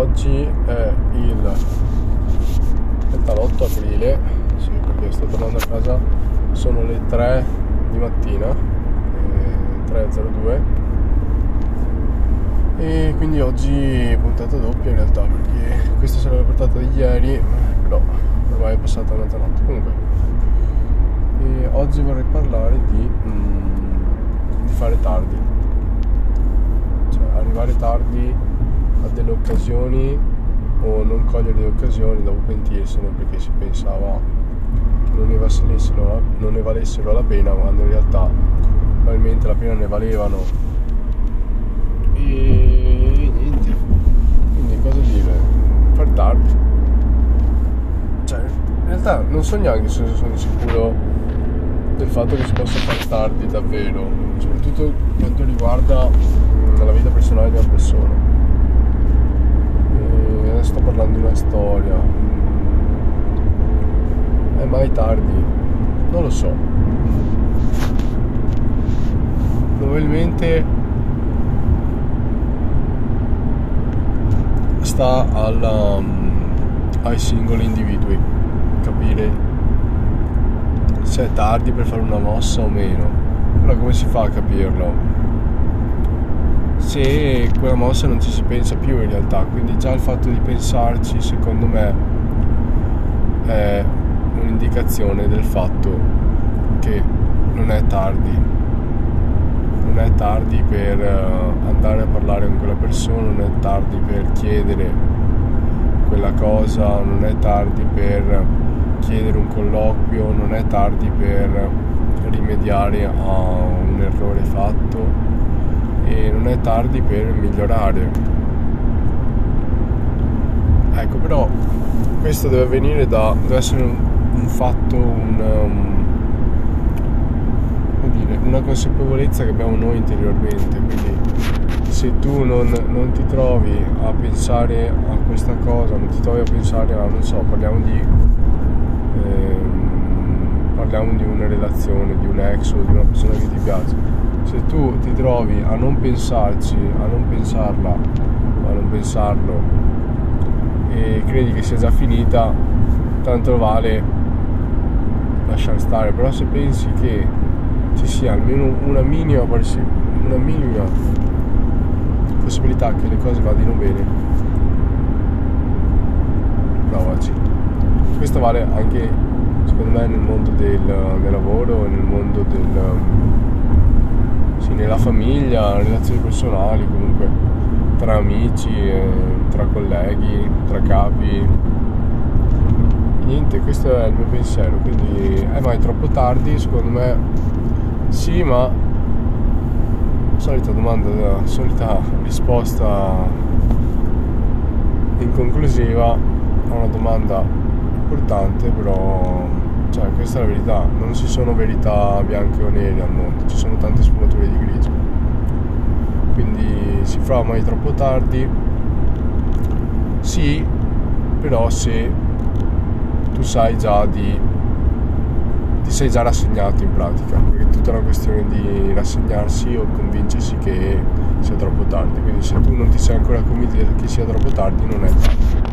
oggi è il 38 aprile, sì perché sto tornando a casa, sono le 3 di mattina, eh, 3.02 e quindi oggi puntata doppia in realtà perché questa sarebbe la portata di ieri, però ormai è passata mezzanotte. Comunque, e oggi vorrei parlare di, mm, di fare tardi, cioè arrivare tardi delle occasioni o non cogliere le occasioni dopo pentirsene perché si pensava che non ne valessero, non ne valessero la pena quando in realtà probabilmente la pena ne valevano. E niente. Quindi cosa dire? Far tardi cioè in realtà non so neanche se sono sicuro del fatto che si possa fare tardi davvero. Soprattutto quanto riguarda la vita personale di una persona sto parlando di una storia. È mai tardi? Non lo so. Probabilmente sta alla, um, ai singoli individui capire se è tardi per fare una mossa o meno. Però come si fa a capirlo? Se quella mossa non ci si pensa più in realtà, quindi già il fatto di pensarci secondo me è un'indicazione del fatto che non è tardi, non è tardi per eh, andare a parlare con quella persona, non è tardi per chiedere quella cosa, non è tardi per chiedere un colloquio, non è tardi per rimediare a un errore fatto e non è tardi per migliorare. Ecco, però questo deve avvenire da deve essere un, un fatto, un, um, dire, una consapevolezza che abbiamo noi interiormente. Quindi se tu non, non, ti trovi a pensare a questa cosa, non ti trovi a pensare a, non so, parliamo di ehm, parliamo di una relazione, di un ex o di una persona che ti piace se tu ti trovi a non pensarci, a non pensarla, a non pensarlo e credi che sia già finita, tanto vale lasciare stare, però se pensi che ci sia almeno una minima, una minima possibilità che le cose vadano bene, provaci. Questo vale anche secondo me nel mondo del, del lavoro, nel mondo del sì, nella famiglia, relazioni personali, comunque tra amici, eh, tra colleghi, tra capi. Niente, questo è il mio pensiero, quindi è mai troppo tardi, secondo me sì, ma solita domanda, solita risposta inconclusiva a una domanda importante, però cioè, questa è la verità, non ci sono verità bianche o nere al mondo, ci sono tante sfumature di grigio. Quindi si fa mai troppo tardi? Sì, però se tu sai già di ti sei già rassegnato in pratica, perché è tutta una questione di rassegnarsi o convincersi che sia troppo tardi. Quindi se tu non ti sei ancora convinto che sia troppo tardi, non è tardi.